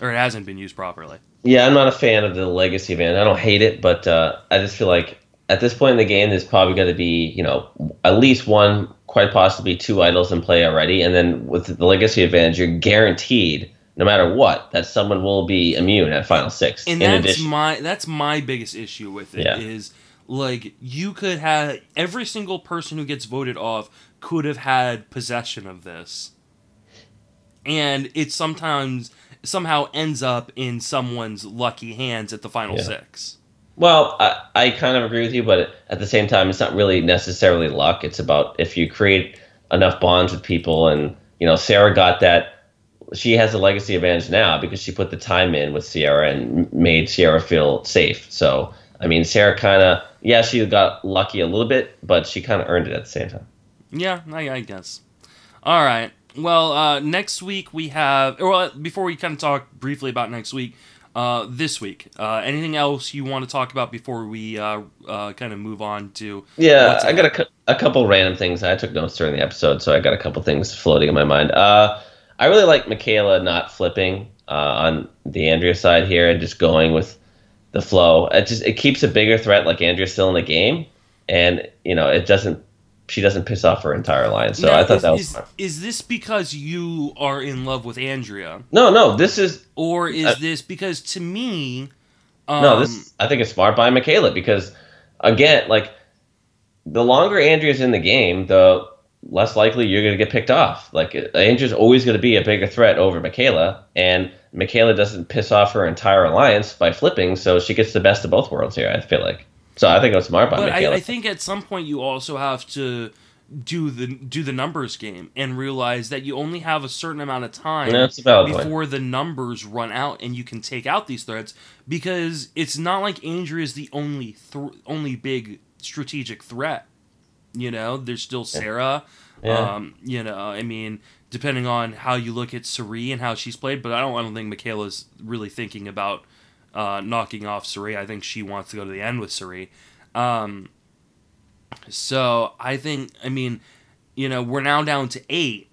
[SPEAKER 2] or it hasn't been used properly.
[SPEAKER 1] Yeah, I'm not a fan of the legacy advantage. I don't hate it, but uh, I just feel like at this point in the game, there's probably going to be you know at least one, quite possibly two idols in play already, and then with the legacy advantage, you're guaranteed, no matter what, that someone will be immune at final six.
[SPEAKER 2] and that's
[SPEAKER 1] addition,
[SPEAKER 2] my that's my biggest issue with it is
[SPEAKER 1] Yeah.
[SPEAKER 2] like you could have every single person who gets voted off could have had possession of this and it sometimes somehow ends up in someone's lucky hands at the final
[SPEAKER 1] Yeah.
[SPEAKER 2] six
[SPEAKER 1] Well, I, I kind of agree with you, but at the same time, it's not really necessarily luck. It's about if you create enough bonds with people, and you know, Sarah got that. She has a legacy advantage now because she put the time in with Sierra and made Sierra feel safe. So, I mean, Sarah kind of, yeah, she got lucky a little bit, but she kind of earned it at the same time.
[SPEAKER 2] yeah i, I guess all right well uh, next week we have well, before we kind of talk briefly about next week uh, this week uh, anything else you want to talk about before we uh, uh, kind of move on to
[SPEAKER 1] Yeah, I got a, cou- a couple random things. I took notes during the episode, so I got a couple things floating in my mind. Uh, I really like Michaela not flipping uh, on the Andrea side here and just going with the flow. It just it keeps a bigger threat like Andrea's still in the game, and you know it doesn't. She doesn't piss off her entire line. So
[SPEAKER 2] Now,
[SPEAKER 1] I thought
[SPEAKER 2] is,
[SPEAKER 1] that was
[SPEAKER 2] is,
[SPEAKER 1] smart.
[SPEAKER 2] is this because you are in love with Andrea,
[SPEAKER 1] no, no. This is
[SPEAKER 2] or is
[SPEAKER 1] Uh,
[SPEAKER 2] this because to me, um,
[SPEAKER 1] no. This I think it's smart by Michaela because again, like the longer Andrea's in the game, the less likely you're going to get picked off. Like Andrea's always going to be a bigger threat over Michaela, and Michaela doesn't piss off her entire alliance by flipping, so she gets the best of both worlds here. I feel like. So I think it was smart by
[SPEAKER 2] but I, I think at some point you also have to do the do the numbers game and realize that you only have a certain amount of time
[SPEAKER 1] Yeah, that's a valid point.
[SPEAKER 2] before the numbers run out and you can take out these threats because it's not like Andrea is the only th- only big strategic threat. You know, there's still Sarah.
[SPEAKER 1] Yeah.
[SPEAKER 2] Um, you know, I mean, depending on how you look at Cirie and how she's played, but I don't I don't think Michaela's really thinking about uh, knocking off Cirie. I think she wants to go to the end with Cirie. Um, so I think, I mean, you know, we're now down to eight,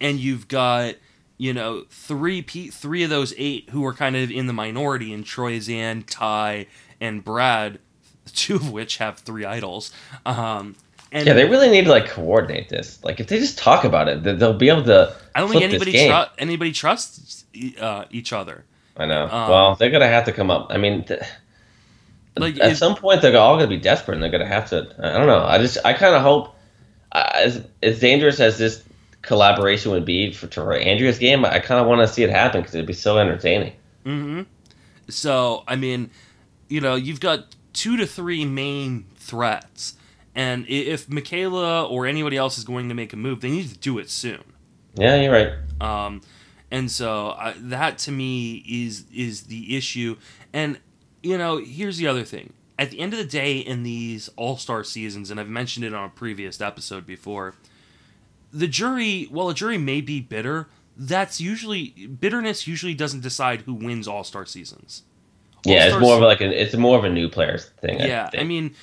[SPEAKER 2] and you've got, you know, three pe- three of those eight who are kind of in the minority, in Troyzan, Tai, and Brad, two of which have three idols. Um, and
[SPEAKER 1] yeah, they really need to like coordinate this. Like if they just talk about it, they- they'll be able to.
[SPEAKER 2] I don't think anybody tru- anybody trusts uh, each other.
[SPEAKER 1] I know.
[SPEAKER 2] Um,
[SPEAKER 1] well, they're gonna have to come up. I mean, th-
[SPEAKER 2] Like,
[SPEAKER 1] at some point, they're all gonna be desperate, and they're gonna have to. I don't know. I just, I kind of hope, uh, as as dangerous as this collaboration would be for, for Andrea's game, I kind of want to see it happen because it'd be so entertaining.
[SPEAKER 2] hmm So I mean, you know, you've got two to three main threats, and if Michaela or anybody else is going to make a move, they need to do it soon.
[SPEAKER 1] Yeah, you're right.
[SPEAKER 2] Um, and so I, that to me is is the issue. And you know, here's the other thing. At the end of the day, in these All Star seasons, and I've mentioned it on a previous episode before, the jury, while a jury may be bitter, that's usually bitterness usually doesn't decide who wins All Star seasons.
[SPEAKER 1] Yeah, it's more of like a, it's more of a new players thing.
[SPEAKER 2] yeah,
[SPEAKER 1] think.
[SPEAKER 2] I mean,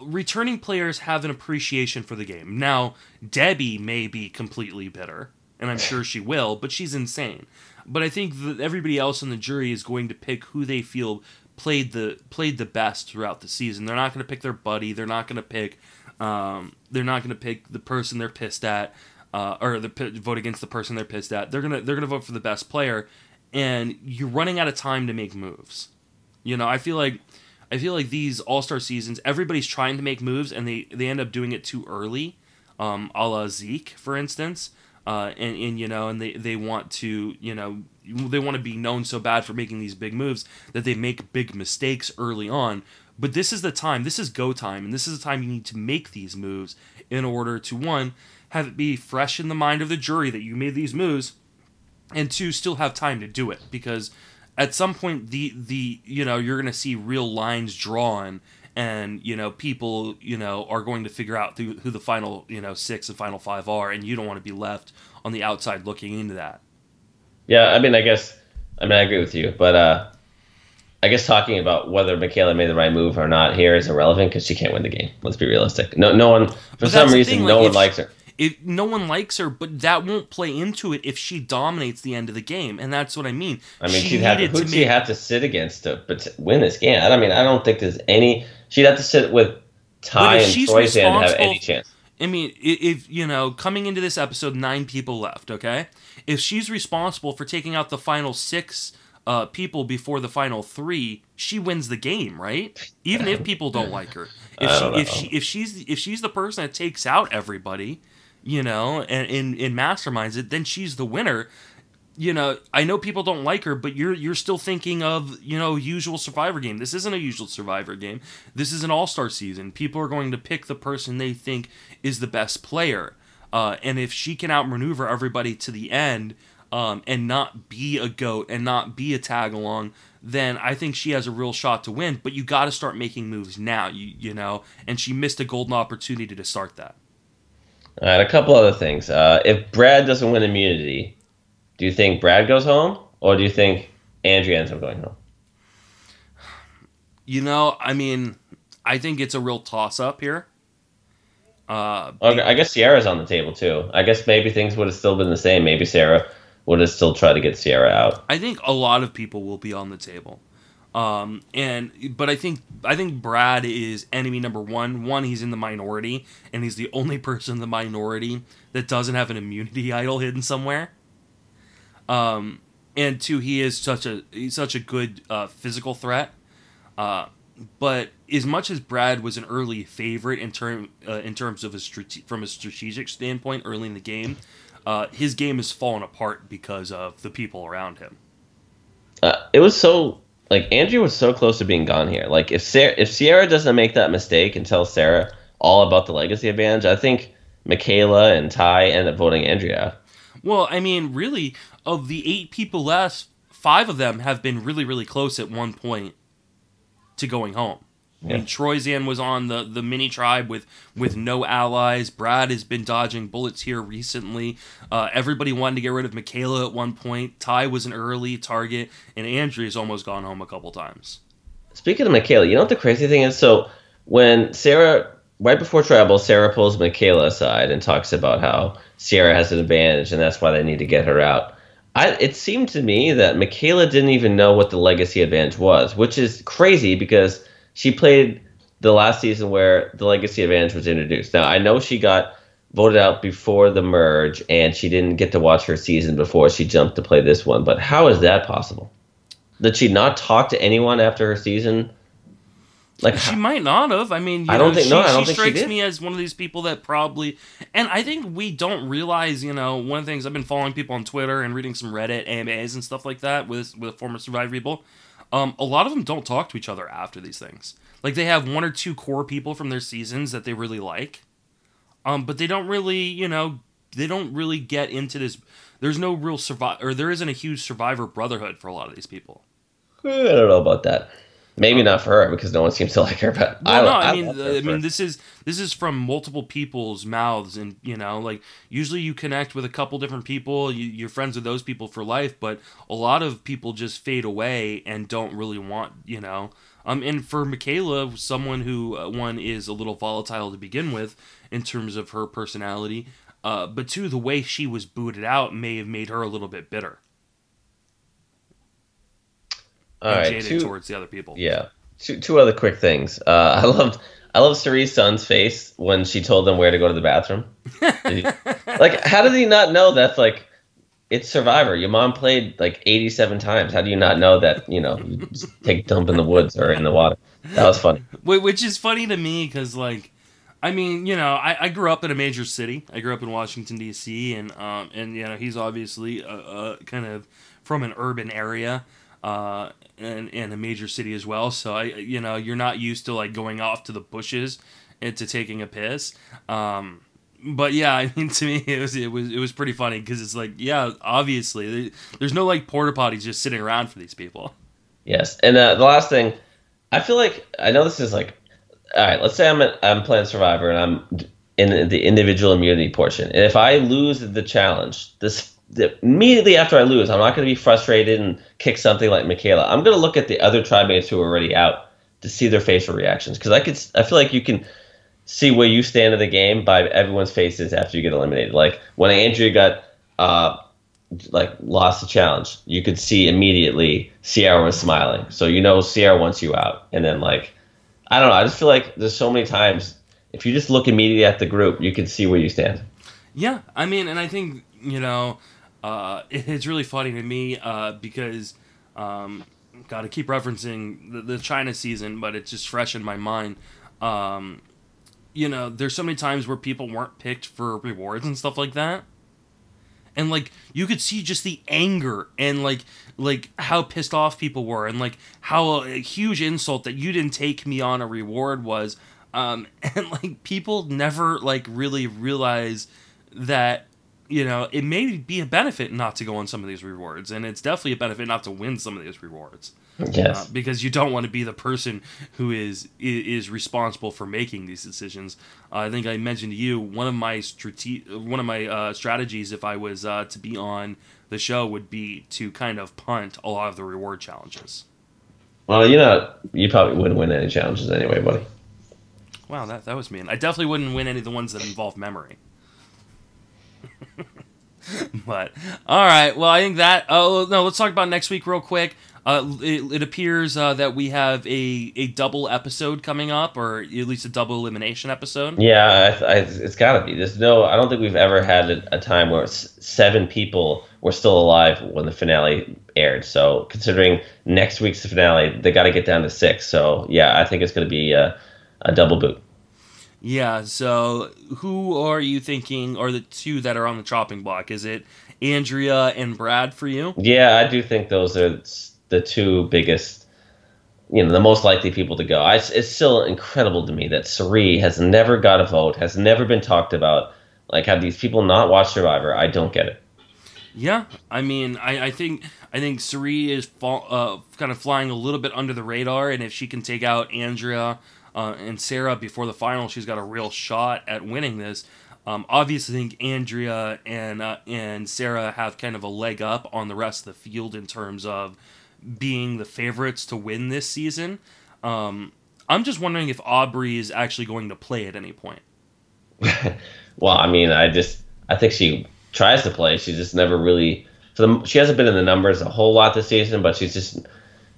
[SPEAKER 2] returning players have an appreciation for the game. Now, Debbie may be completely bitter, and I'm sure she will, but she's insane. But I think that everybody else on the jury is going to pick who they feel played the played the best throughout the season. They're not going to pick their buddy. They're not going to pick. Um, they're not going to pick the person they're pissed at, uh, or the vote against the person they're pissed at. They're gonna they're gonna vote for the best player, and you're running out of time to make moves. You know, I feel like I feel like these All Star seasons, everybody's trying to make moves and they they end up doing it too early, um, a la Zeke, for instance. Uh, and, and you know, and they, they want to, you know, they want to be known so bad for making these big moves that they make big mistakes early on. But this is the time, this is go time, and this is the time you need to make these moves in order to one, have it be fresh in the mind of the jury that you made these moves, and two, still have time to do it because at some point the the you know you're to see real lines drawn and you know people you know are going to figure out who, who the final you know six and final five are and you don't want to be left on the outside looking into that
[SPEAKER 1] yeah i mean i guess i mean i agree with you but uh i guess talking about whether michaela made the right move or not here is irrelevant because she can't win the game let's be realistic no no one for some reason thing, no like, one likes her
[SPEAKER 2] if no one likes her, but that won't play into it if she dominates the end of the game, and that's what I mean.
[SPEAKER 1] I mean, she she'd have to, who'd she make... have to sit against to, but to win this game? I mean, I don't think there's any. She'd have to sit with Tai and Troyzan to have any chance.
[SPEAKER 2] I mean, if you know, coming into this episode, nine people left. Okay, if she's responsible for taking out the final six uh, people before the final three, she wins the game, right? Even if people don't like her. If she, if she if she's if she's the person that takes out everybody, you know, and in in masterminds it, then she's the winner. You know, I know people don't like her, but you're you're still thinking of you know usual Survivor game. This isn't a usual Survivor game. This is an All Star season. People are going to pick the person they think is the best player. Uh, and if she can outmaneuver everybody to the end um, and not be a goat and not be a tag along, then I think she has a real shot to win. But you got to start making moves now. You you know, and she missed a golden opportunity to start that.
[SPEAKER 1] All right, a couple other things. Uh, if Brad doesn't win immunity, do you think Brad goes home, or do you think Andrea ends up going home?
[SPEAKER 2] You know, I mean, I think it's a real toss up here.
[SPEAKER 1] Uh, okay, I guess Sierra's on the table too. I guess maybe things would have still been the same. Maybe Sarah would have still tried to get Sierra out.
[SPEAKER 2] I think a lot of people will be on the table. Um, and but I think I think Brad is enemy number one. One, he's in the minority, and he's the only person in the minority that doesn't have an immunity idol hidden somewhere. Um, and two, he is such a he's such a good uh, physical threat. Uh, but as much as Brad was an early favorite in term uh, in terms of a strate- from a strategic standpoint early in the game, uh, his game has fallen apart because of the people around him.
[SPEAKER 1] Uh, it was so like Andrea was so close to being gone here. Like if Sarah, if Sierra doesn't make that mistake and tell Sarah all about the legacy advantage, I think Michaela and Tai end up voting Andrea.
[SPEAKER 2] Well, I mean, really, of the eight people left, five of them have been really, really close at one point to going home. Yeah. I mean, Troyzan was on the, the mini tribe with, with no allies. Brad has been dodging bullets here recently. Uh, everybody wanted to get rid of Michaela at one point. Tai was an early target, and Andrea's almost gone home a couple times.
[SPEAKER 1] Speaking of Michaela, you know what the crazy thing is? So when Sarah, right before Tribal, Sarah pulls Michaela aside and talks about how Sierra has an advantage, and that's why they need to get her out. I, it seemed to me that Michaela didn't even know what the legacy advantage was, which is crazy because – she played the last season where the legacy advantage was introduced. Now I know she got voted out before the merge and she didn't get to watch her season before she jumped to play this one. But how is that possible? Did she not talk to anyone after her season?
[SPEAKER 2] Like she might not have. I mean, I don't know, think she, no. I don't she think strikes she me as one of these people that probably, and I think we don't realize. You know, one of the things I've been following people on Twitter and reading some Reddit AMAs and stuff like that with with former Survivor people um, a lot of them don't talk to each other after these things. Like they have one or two core people from their seasons that they really like, um, but they don't really, you know, they don't really get into this. There's no real survivor, or there isn't a huge survivor brotherhood for a lot of these people.
[SPEAKER 1] I don't know about that. Maybe not for her because no one seems to like her. But well, I, no, I,
[SPEAKER 2] I mean, I mean, this is this is from multiple people's mouths, and you know, like usually you connect with a couple different people, you, you're friends with those people for life, but a lot of people just fade away and don't really want, you know. Um, and for Michaela, someone who uh, one is a little volatile to begin with in terms of her personality, uh, but two, the way she was booted out may have made her a little bit bitter.
[SPEAKER 1] All right, jaded
[SPEAKER 2] two, towards the other people.
[SPEAKER 1] Yeah. Two, two other quick things. Uh, I loved I love Cirie's son's face when she told them where to go to the bathroom. like, how did he not know that's like it's Survivor. Your mom played like 87 times. How do you not know that? You know, you take dump in the woods or in the water. That was funny.
[SPEAKER 2] Which is funny to me because, like, I mean, you know, I, I grew up in a major city. I grew up in Washington D.C. and um and you know he's obviously a, a kind of from an urban area. Uh, and, in a major city as well. So I, you know, you're not used to like going off to the bushes and to taking a piss. Um, but yeah, I mean, to me, it was it was it was pretty funny because it's like, yeah, obviously, there's no like porta potties just sitting around for these people.
[SPEAKER 1] Yes, and uh, the last thing, I feel like I know this is like, all right. Let's say I'm at, I'm playing Survivor and I'm in the individual immunity portion, and if I lose the challenge, this immediately after I lose, I'm not going to be frustrated and kick something like Michaela. I'm going to look at the other tribe mates who are already out to see their facial reactions because I could. I feel like you can see where you stand in the game by everyone's faces after you get eliminated. Like when Andrea got uh, like lost the challenge, you could see immediately Sierra was smiling, so you know Sierra wants you out. And then like I don't know, I just feel like there's so many times if you just look immediately at the group, you can see where you stand.
[SPEAKER 2] Yeah, I mean, and I think you know uh, it's really funny to me uh, because, um, got to keep referencing the, the, China season, but it's just fresh in my mind. Um, you know, there's so many times where people weren't picked for rewards and stuff like that. And like you could see just the anger and like like how pissed off people were and like how a, a huge insult that you didn't take me on a reward was um and like people never like really realize that you know, it may be a benefit not to go on some of these rewards, and it's definitely a benefit not to win some of these rewards.
[SPEAKER 1] Yes.
[SPEAKER 2] Uh, because you don't want to be the person who is is responsible for making these decisions. Uh, I think I mentioned to you one of my strate- one of my uh, strategies if I was uh, to be on the show would be to kind of punt a lot of the reward challenges.
[SPEAKER 1] Well, you know, you probably wouldn't win any challenges anyway, buddy.
[SPEAKER 2] Wow, that that was mean. I definitely wouldn't win any of the ones that involve memory. but all right, well, I think that. Oh no, let's talk about next week real quick. Uh, it, it, appears uh, that we have a, a double episode coming up, or at least a double elimination episode.
[SPEAKER 1] Yeah, I, I, it's got to be. There's no. I don't think we've ever had a, a time where seven people were still alive when the finale aired. So considering next week's finale, they got to get down to six. So yeah, I think it's going to be a, a double boot.
[SPEAKER 2] Yeah, so who are you thinking are the two that are on the chopping block? Is it Andrea and Brad for you?
[SPEAKER 1] Yeah, I do think those are the two biggest, you know, the most likely people to go. I, it's still incredible to me that Cirie has never got a vote, has never been talked about. Like, have these people not watched Survivor? I don't get it.
[SPEAKER 2] Yeah, I mean, I, I think I think Cirie is fall, uh, kind of flying a little bit under the radar, and if she can take out Andrea uh, and Sarah before the final, she's got a real shot at winning this. Um, obviously, I think Andrea and uh, and Sarah have kind of a leg up on the rest of the field in terms of being the favorites to win this season. Um, I'm just wondering if Aubry is actually going to play at any point.
[SPEAKER 1] well, I mean, I just I think she tries to play. She just never really. For the, she hasn't been in the numbers a whole lot this season, but she's just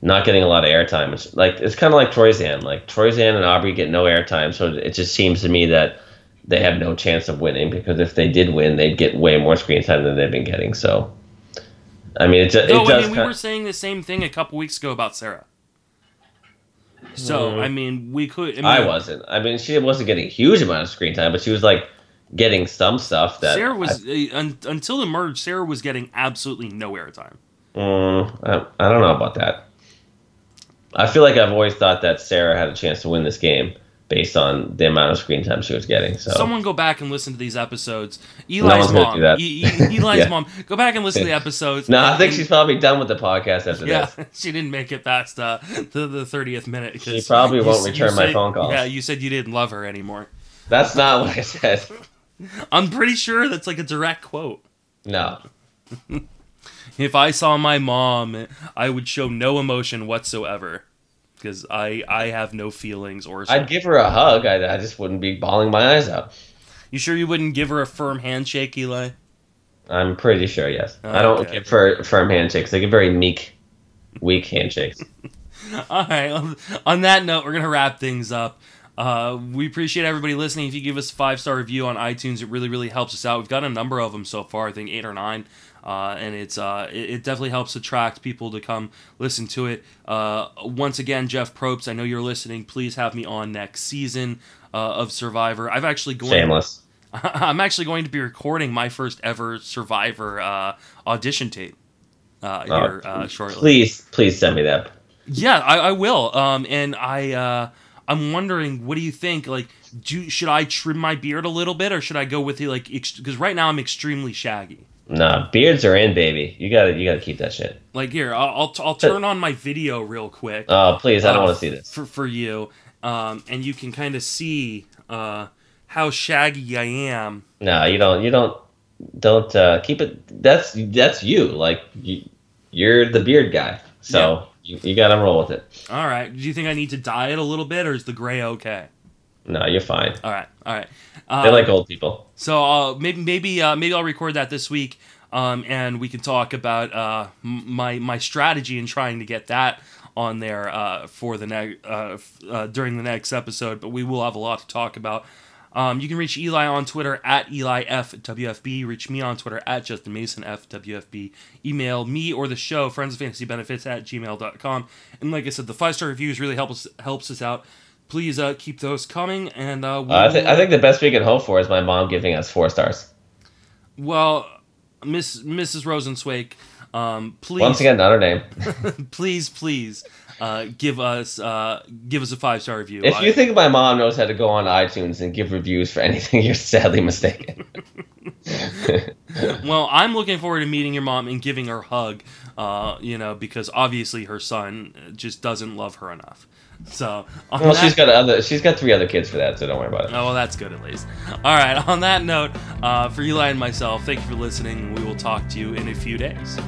[SPEAKER 1] not getting a lot of airtime. It's like it's kind of like Troyzan. Like Troyzan and Aubry get no airtime, so it just seems to me that they have no chance of winning because if they did win, they'd get way more screen time than they've been getting. So, I mean, it, it no, does.
[SPEAKER 2] I mean, we were saying the same thing a couple weeks ago about Sarah. So mm. I mean, we could. I, mean,
[SPEAKER 1] I, wasn't. I mean, she wasn't getting a huge amount of screen time, but she was like getting some stuff that
[SPEAKER 2] Sarah was I, uh, un, until the merge. Sarah was getting absolutely no airtime.
[SPEAKER 1] Mm, I, I don't know about that. I feel like I've always thought that Sarah had a chance to win this game based on the amount of screen time she was getting. So
[SPEAKER 2] someone go back and listen to these episodes. Eli's no mom, e- e- Eli's yeah. mom, go back and listen to the episodes.
[SPEAKER 1] no, I think she's probably done with the podcast after
[SPEAKER 2] yeah,
[SPEAKER 1] this.
[SPEAKER 2] she didn't make it past uh, the the thirtieth minute.
[SPEAKER 1] She probably won't return my phone calls.
[SPEAKER 2] Yeah, you said you didn't love her anymore.
[SPEAKER 1] That's not what I said.
[SPEAKER 2] I'm pretty sure that's like a direct quote.
[SPEAKER 1] No.
[SPEAKER 2] If I saw my mom, I would show no emotion whatsoever because I I have no feelings or.
[SPEAKER 1] I'd give her a hug. I, I just wouldn't be bawling my eyes out.
[SPEAKER 2] You sure you wouldn't give her a firm handshake, Eli?
[SPEAKER 1] I'm pretty sure. Yes. I don't give her firm handshakes. I give very meek, weak handshakes.
[SPEAKER 2] All right. On that note, we're gonna wrap things up. Uh, we appreciate everybody listening. If you give us a five star review on iTunes, it really, really helps us out. We've got a number of them so far, I think eight or nine. Uh, and it's uh, it, it, definitely helps attract people to come listen to it. Uh, once again, Jeff Probst, I know you're listening. Please have me on next season uh, of Survivor. I've actually going.
[SPEAKER 1] Shameless.
[SPEAKER 2] I'm actually going to be recording my first ever Survivor uh, audition tape uh, oh, here shortly.
[SPEAKER 1] Please, please send me that.
[SPEAKER 2] Yeah, I, I will. Um, and I I'm wondering, what do you think? Like, do should I trim my beard a little bit, or should I go with the like? Because ex- right now I'm extremely shaggy.
[SPEAKER 1] Nah, beards are in, baby. You gotta, you gotta keep that shit.
[SPEAKER 2] Like here, I'll, I'll, I'll turn on my video real quick.
[SPEAKER 1] Oh, please, I don't uh, want to see this
[SPEAKER 2] for for you. Um, and you can kind of see uh how shaggy I am.
[SPEAKER 1] No, you don't. You don't. Don't uh, keep it. That's that's you. Like you, you're the beard guy. So yeah. you, you got to roll with it.
[SPEAKER 2] All right. Do you think I need to dye it a little bit, or is the gray okay?
[SPEAKER 1] No, you're fine.
[SPEAKER 2] All right, all right.
[SPEAKER 1] Um, They're like old people.
[SPEAKER 2] So uh, maybe maybe uh, maybe I'll record that this week, um, and we can talk about uh, my my strategy in trying to get that on there uh, for the next uh, uh, during the next episode. But we will have a lot to talk about. Um, you can reach Eli on Twitter at EliFWFB. Reach me on Twitter at Justin Mason FWFB. Email me or the show, Friends of Fantasy Benefits at gmail.com. And like I said, the five star reviews really help us helps us out please uh, keep those coming. And uh,
[SPEAKER 1] uh, I, th- I think the best we can hope for is my mom giving us four stars.
[SPEAKER 2] Well, Miss Mrs. Rosenswaike, um, please
[SPEAKER 1] once again not her name.
[SPEAKER 2] please, please uh, give us uh, give us a five star review.
[SPEAKER 1] If you think my mom knows how to go on iTunes and give reviews for anything, you're sadly mistaken.
[SPEAKER 2] well, I'm looking forward to meeting your mom and giving her a hug. Uh, you know, because obviously her son just doesn't love her enough. So
[SPEAKER 1] well, that, she's got other. She's got three other kids for that, so don't worry about it.
[SPEAKER 2] Oh well, that's good at least. All right. On that note, uh, for Eli and myself, thank you for listening. We will talk to you in a few days.